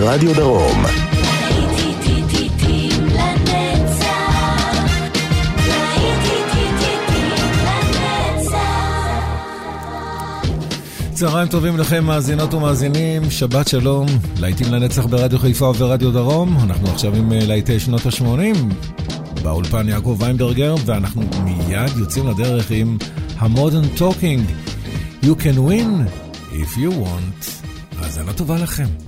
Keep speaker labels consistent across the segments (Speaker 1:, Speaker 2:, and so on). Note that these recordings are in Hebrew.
Speaker 1: ברדיו דרום.
Speaker 2: צהריים טובים לכם, מאזינות ומאזינים, שבת שלום, להיטים לנצח ברדיו חיפה וברדיו דרום, אנחנו עכשיו עם אה, להיטי שנות ה-80, באולפן יעקב ויינברגר, ואנחנו מיד יוצאים לדרך עם ה Modern Talking, You can win if you want, האזנה טובה לכם.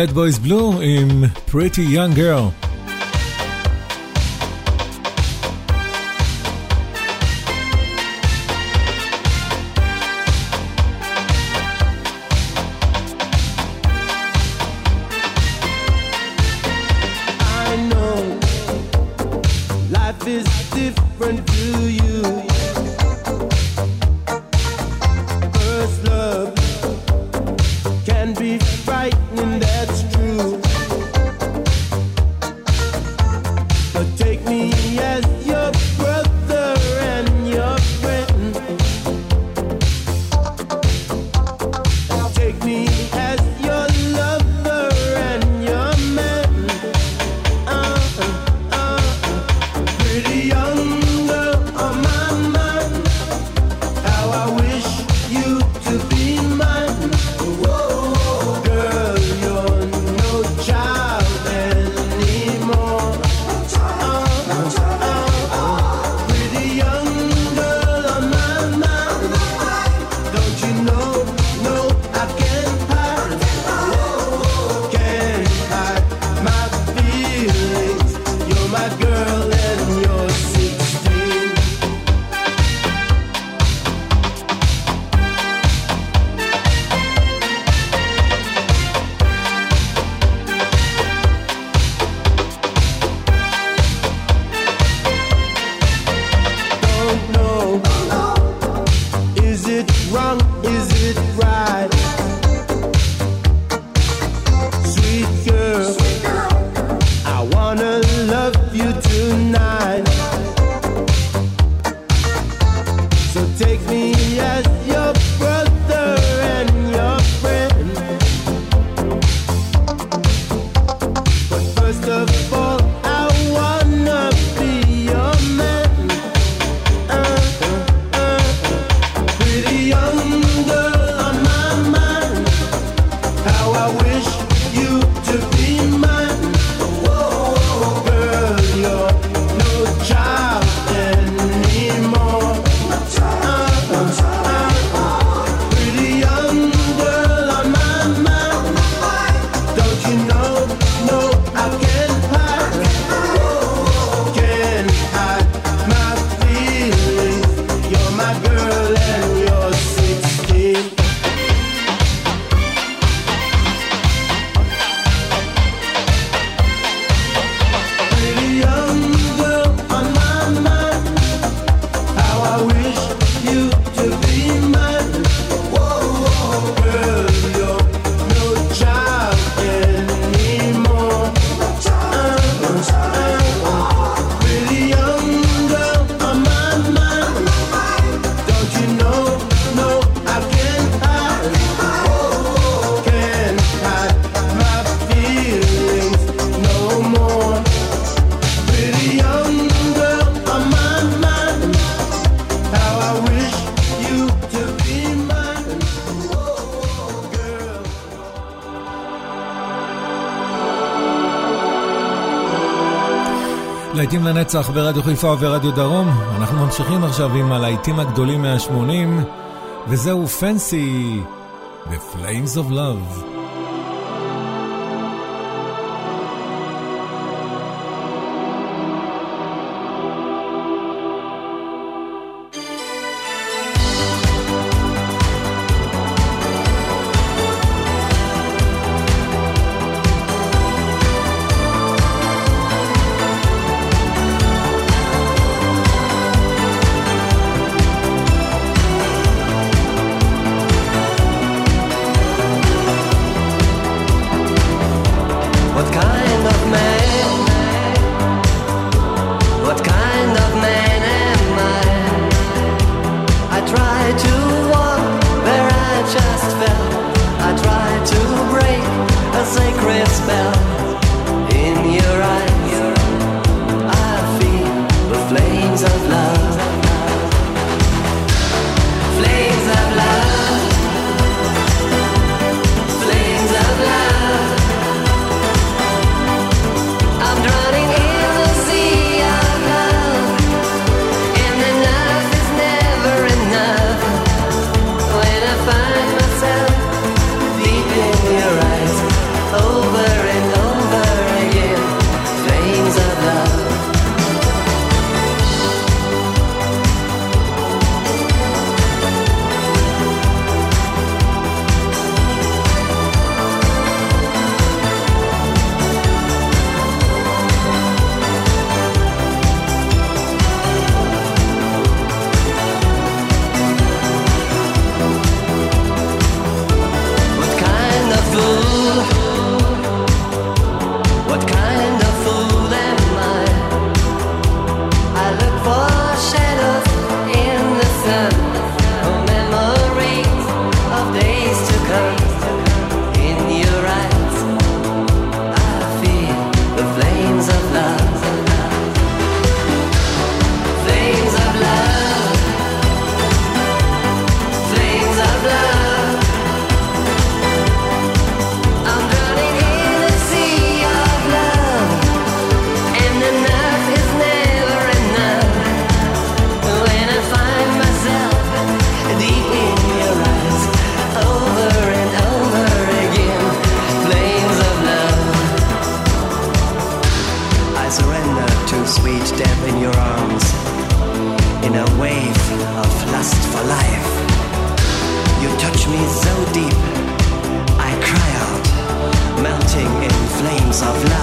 Speaker 2: Bad Boys Blue עם Pretty Young Girl.
Speaker 3: לנצח ברדיו חיפה וברדיו דרום. אנחנו ממשיכים עכשיו עם הלהיטים הגדולים מה-80, וזהו פנסי, me so deep, I cry out, melting in flames of love.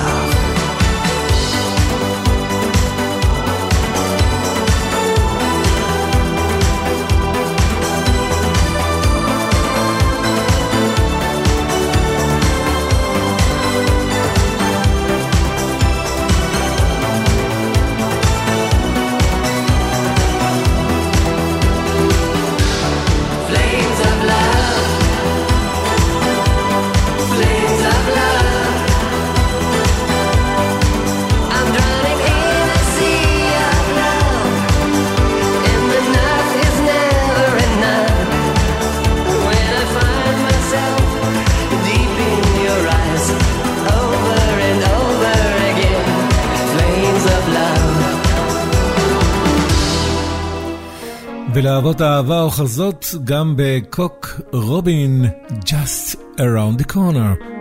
Speaker 3: ולאהבות האהבה אוחזות גם בקוק רובין, Just Around the Corner.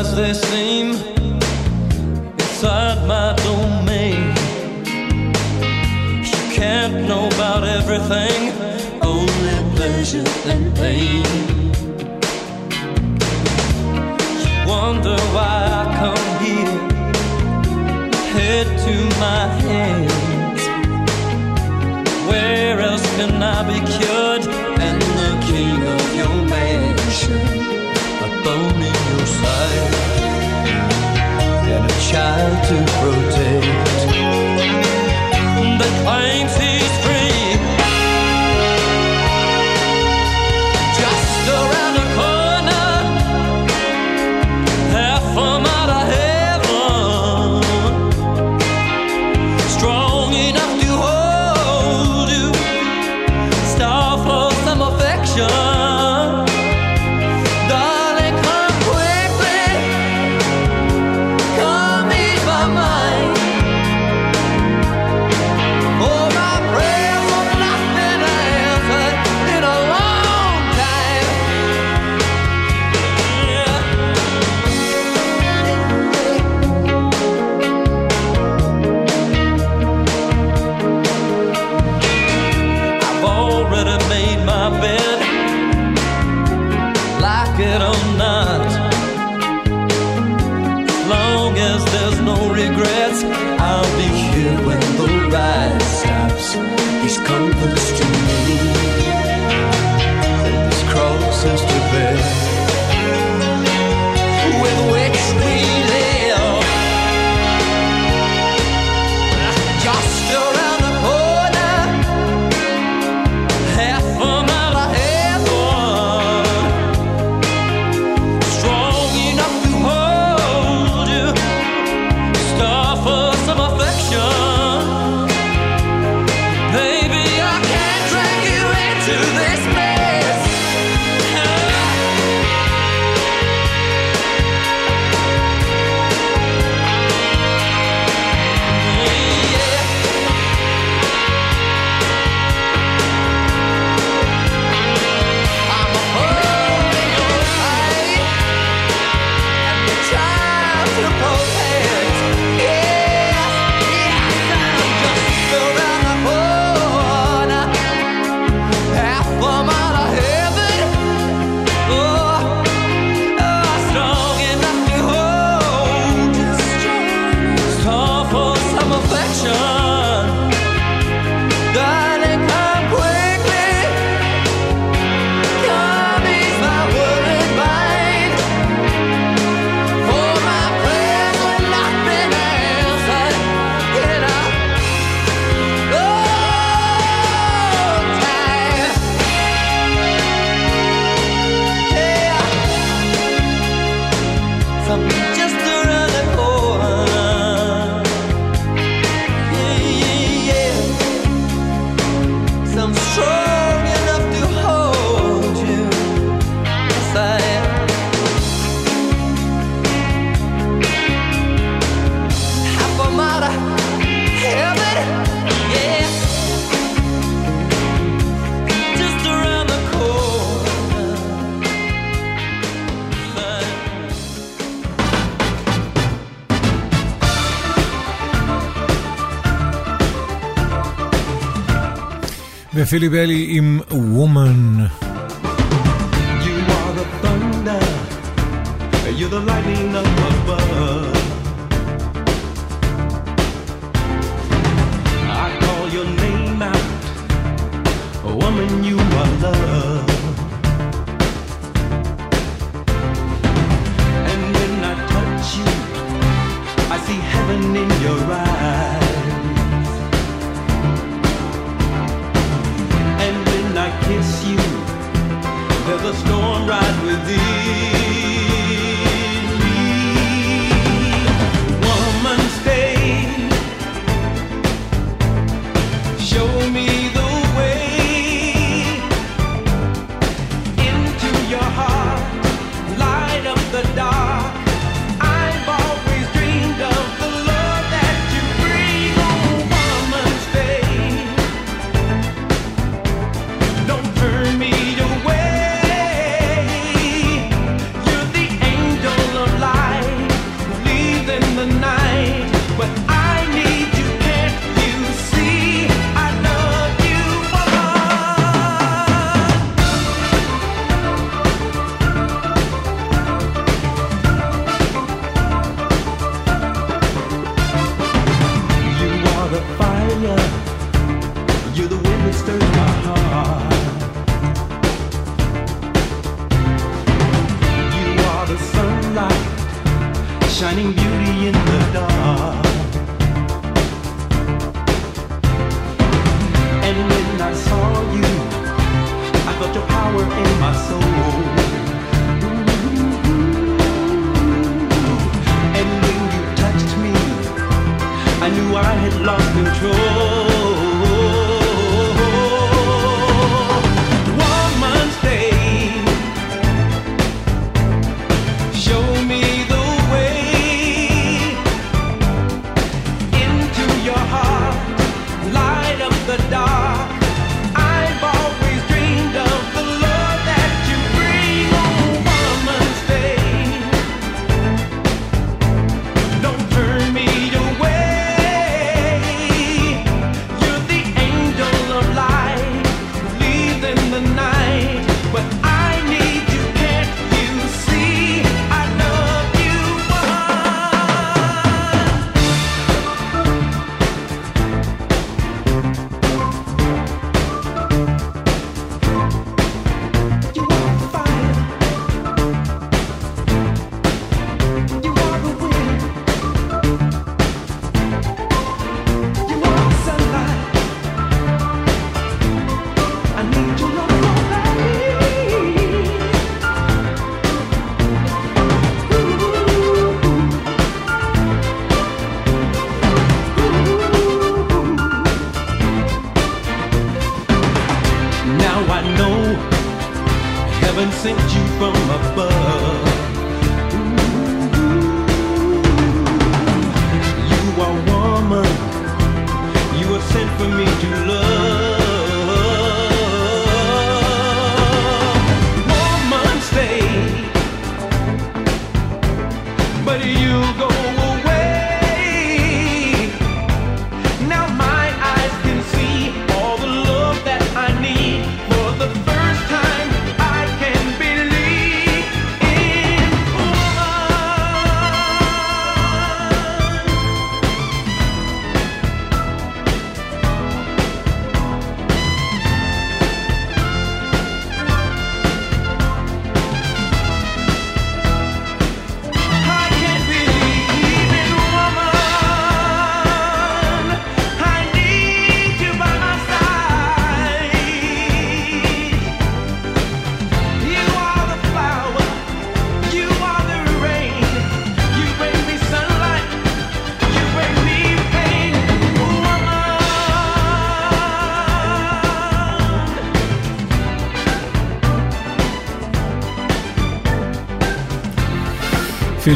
Speaker 3: As they seem
Speaker 4: פילי בלי עם וומן. You're the lightning up above. I call your name out, a woman you are love. And when I touch you, I see heaven in your eyes. storm ride with thee. such your power in my soul. for me to love.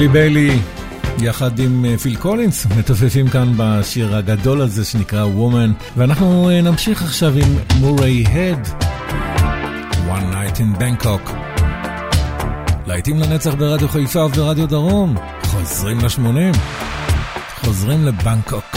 Speaker 5: פילי ביילי, יחד עם אה, פיל קולינס, מתופפים כאן בשיר הגדול הזה שנקרא Woman, ואנחנו אה, נמשיך עכשיו עם מורי הד, One Night in Bangkok. להיטים לנצח ברדיו חיפה וברדיו דרום, חוזרים ל-80, חוזרים לבנקוק.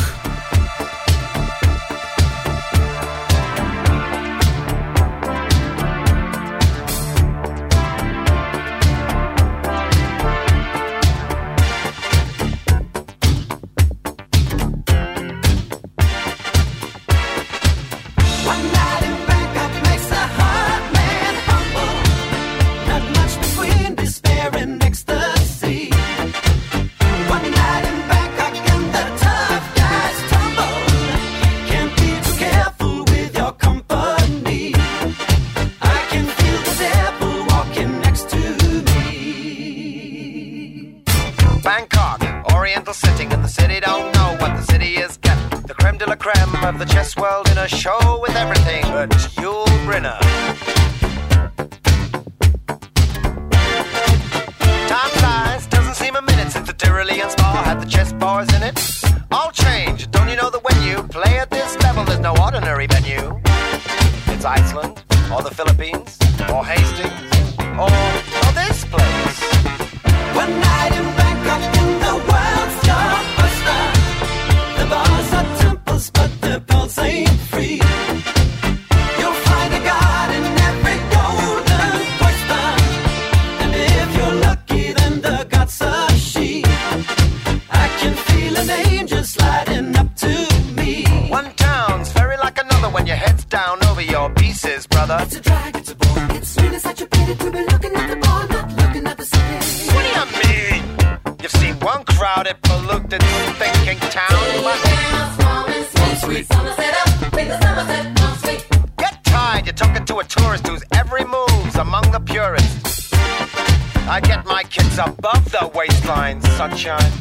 Speaker 6: love that waistline, sunshine.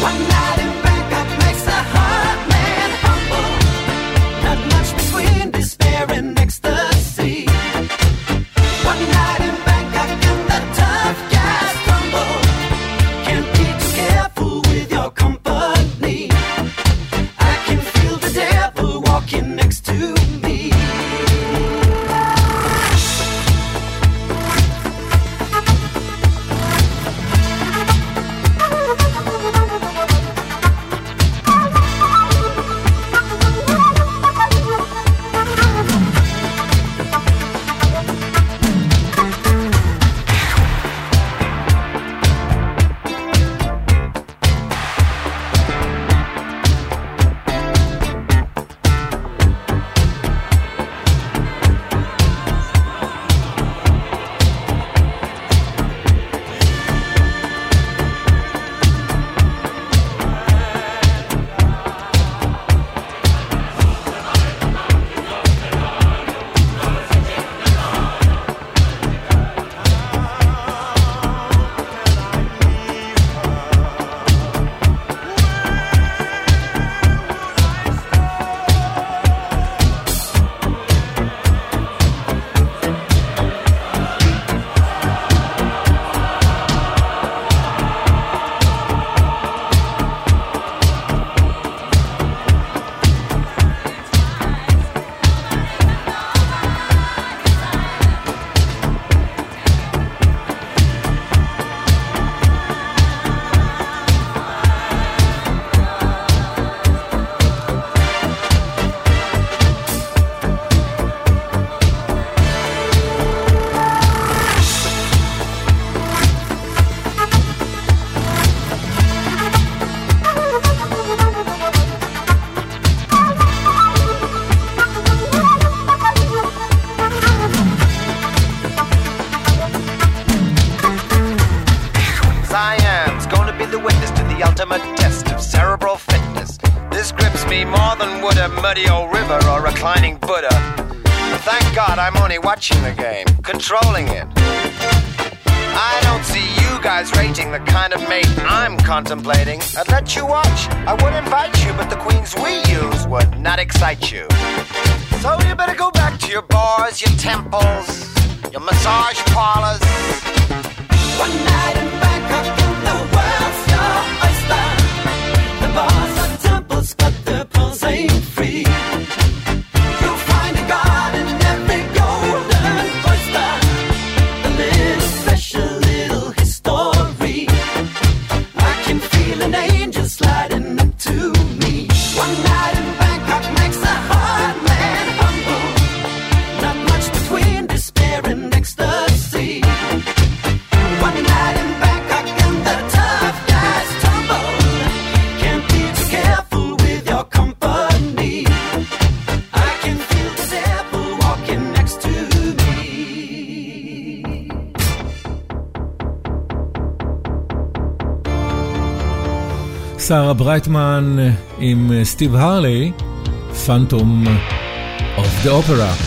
Speaker 5: One night in Bangkok makes the heart. contemplating, I'd let you off
Speaker 2: שרה ברייטמן עם אה, סטיב הרלי, פנטום
Speaker 7: אוף דה אופרה.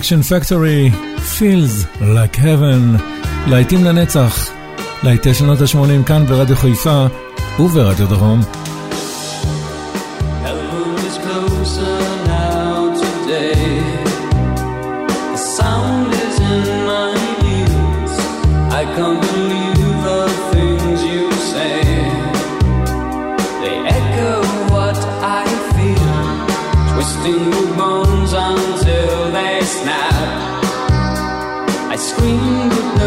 Speaker 8: Fiction Factory, Feels Like Heaven, להיטים לנצח, להיטי שנות ה-80 כאן ברדיו חיפה וברדיו דרום.
Speaker 9: scream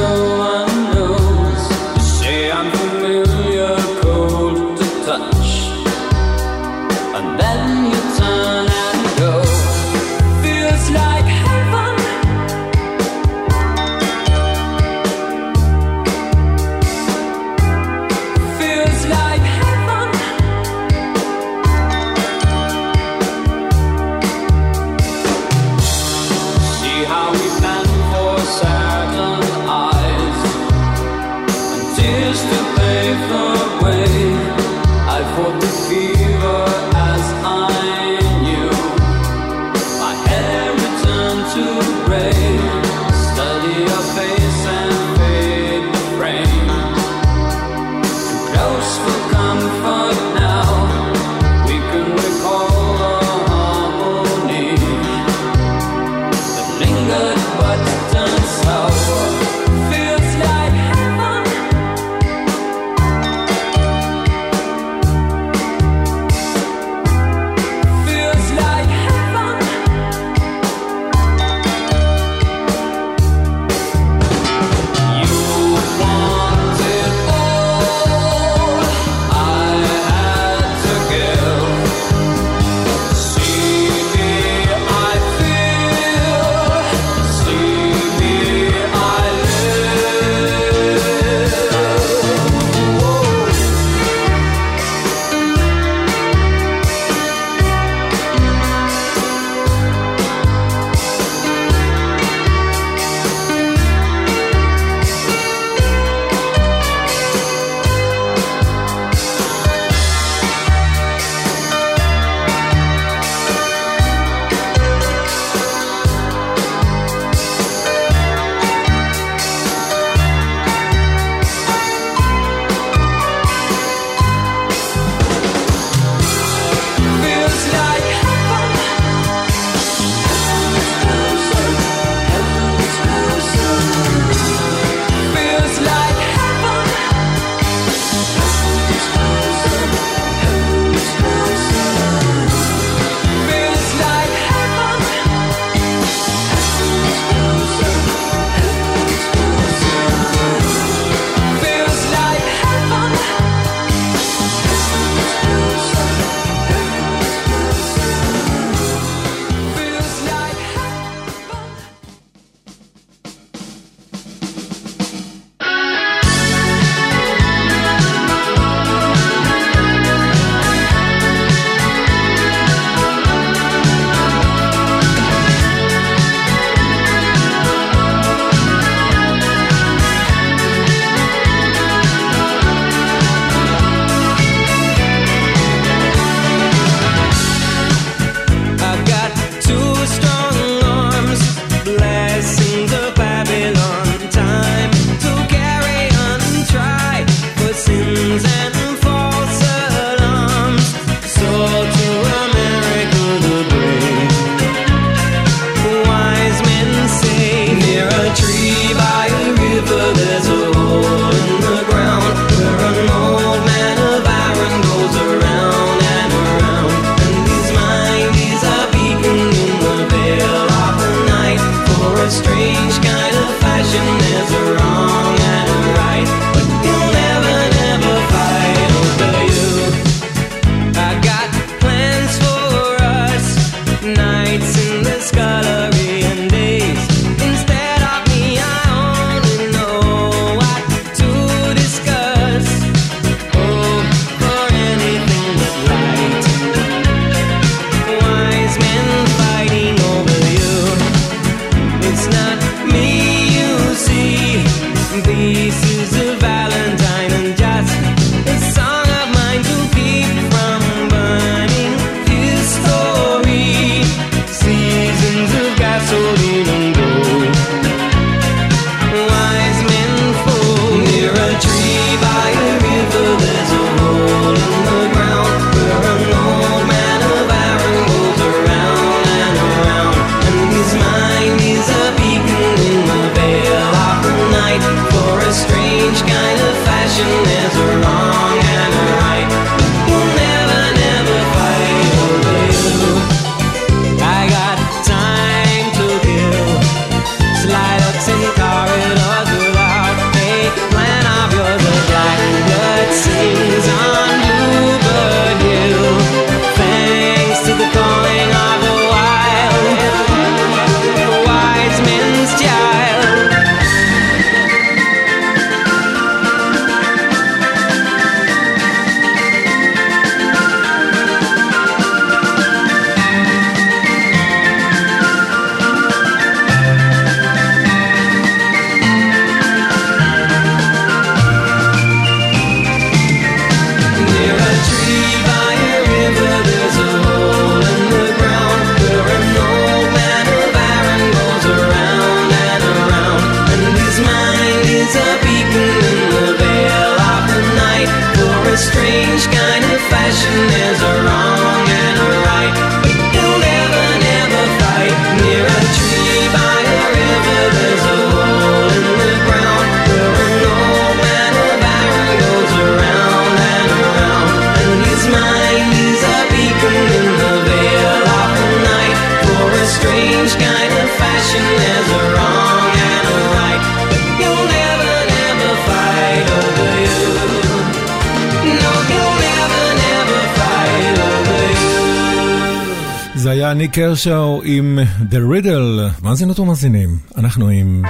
Speaker 10: קרשאו עם The Riddle. מאזינות ומאזינים, אנחנו עם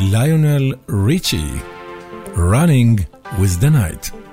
Speaker 10: ליונל ריצ'י, Running with the Night.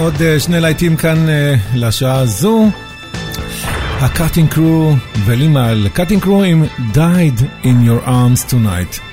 Speaker 10: עוד אה, שני להיטים כאן אה, לשעה הזו. ה Cutting Crew ולימאל Cutting Crew עם Died in your arms tonight.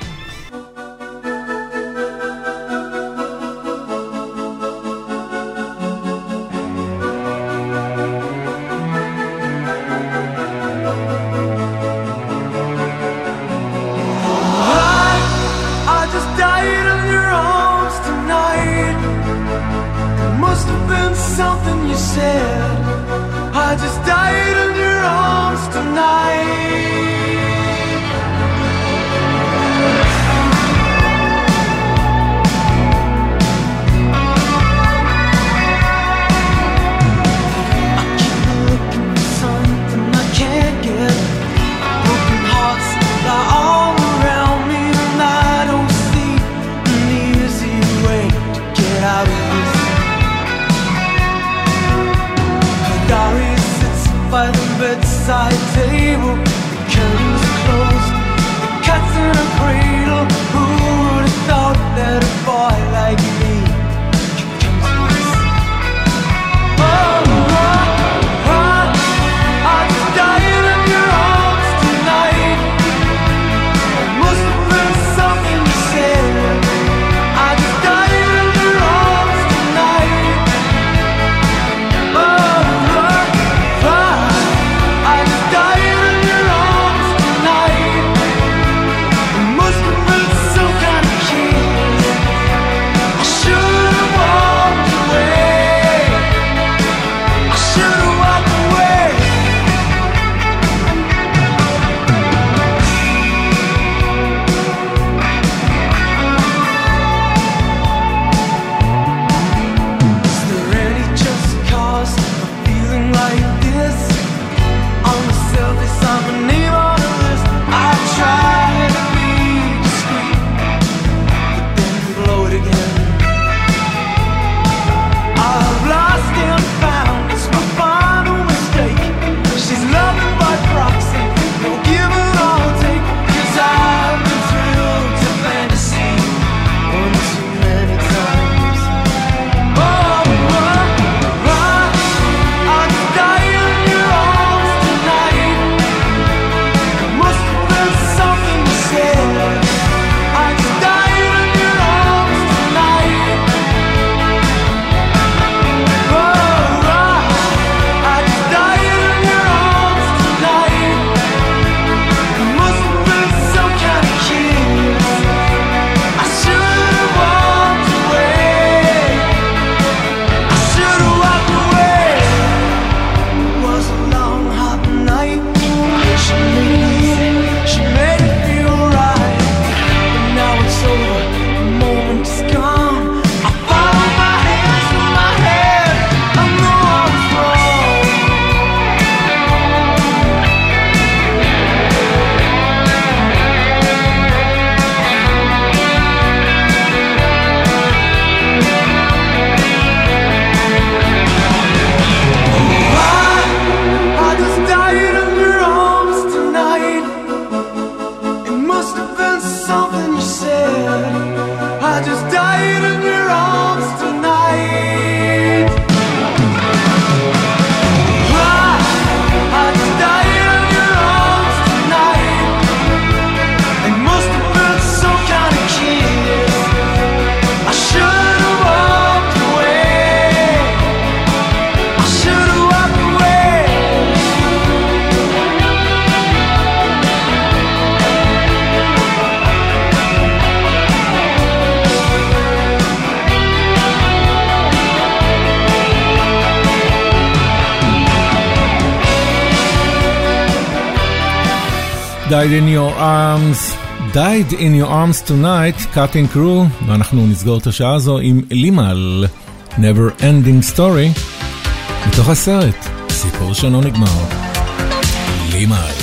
Speaker 11: Died in Your Arms, Died in Your Arms Tonight,
Speaker 2: Cutting Crew, ואנחנו נסגור את השעה הזו עם לימל, Never Ending Story, מתוך הסרט, סיפור שלא נגמר, לימל.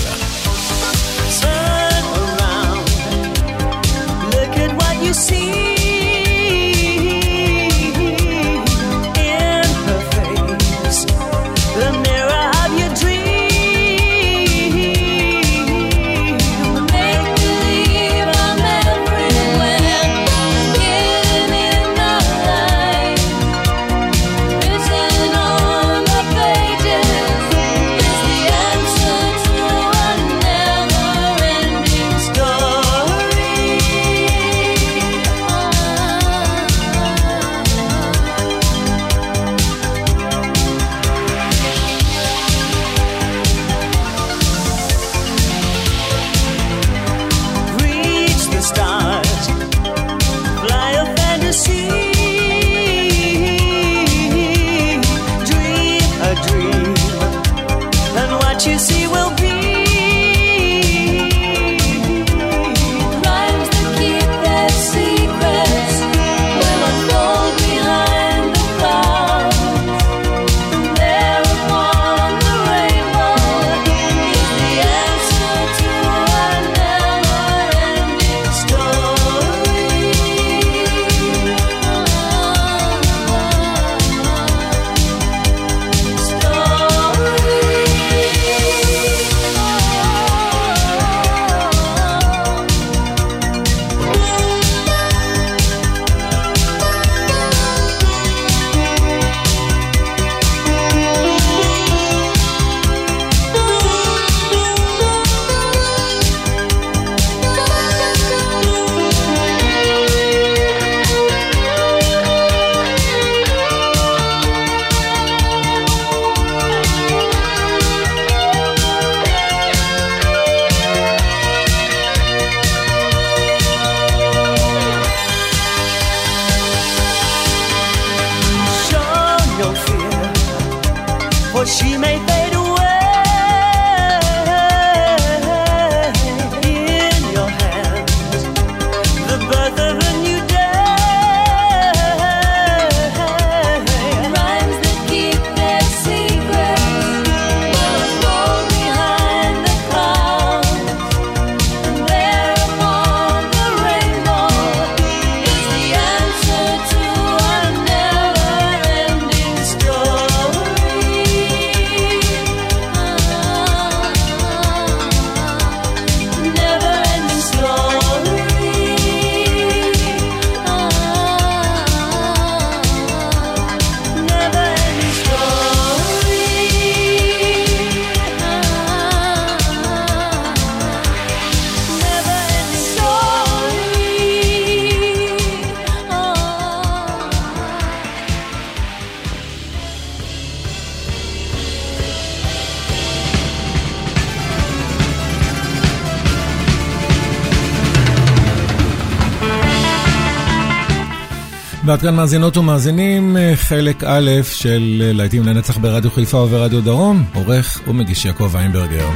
Speaker 2: כאן מאזינות ומאזינים, אה, חלק א' של אה, להיטים לנצח ברדיו חיפה וברדיו דרום, עורך ומגיש יעקב איינברגר.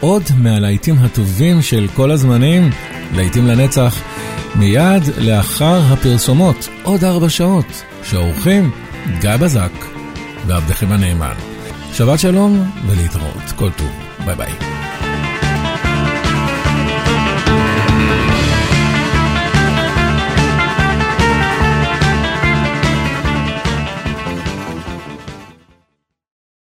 Speaker 2: עוד מהלהיטים הטובים של כל הזמנים, להיטים לנצח, מיד לאחר הפרסומות, עוד ארבע שעות, שעורכים גיא בזק ועבדכם הנאמן. שבת שלום ולהתראות, כל טוב, ביי ביי.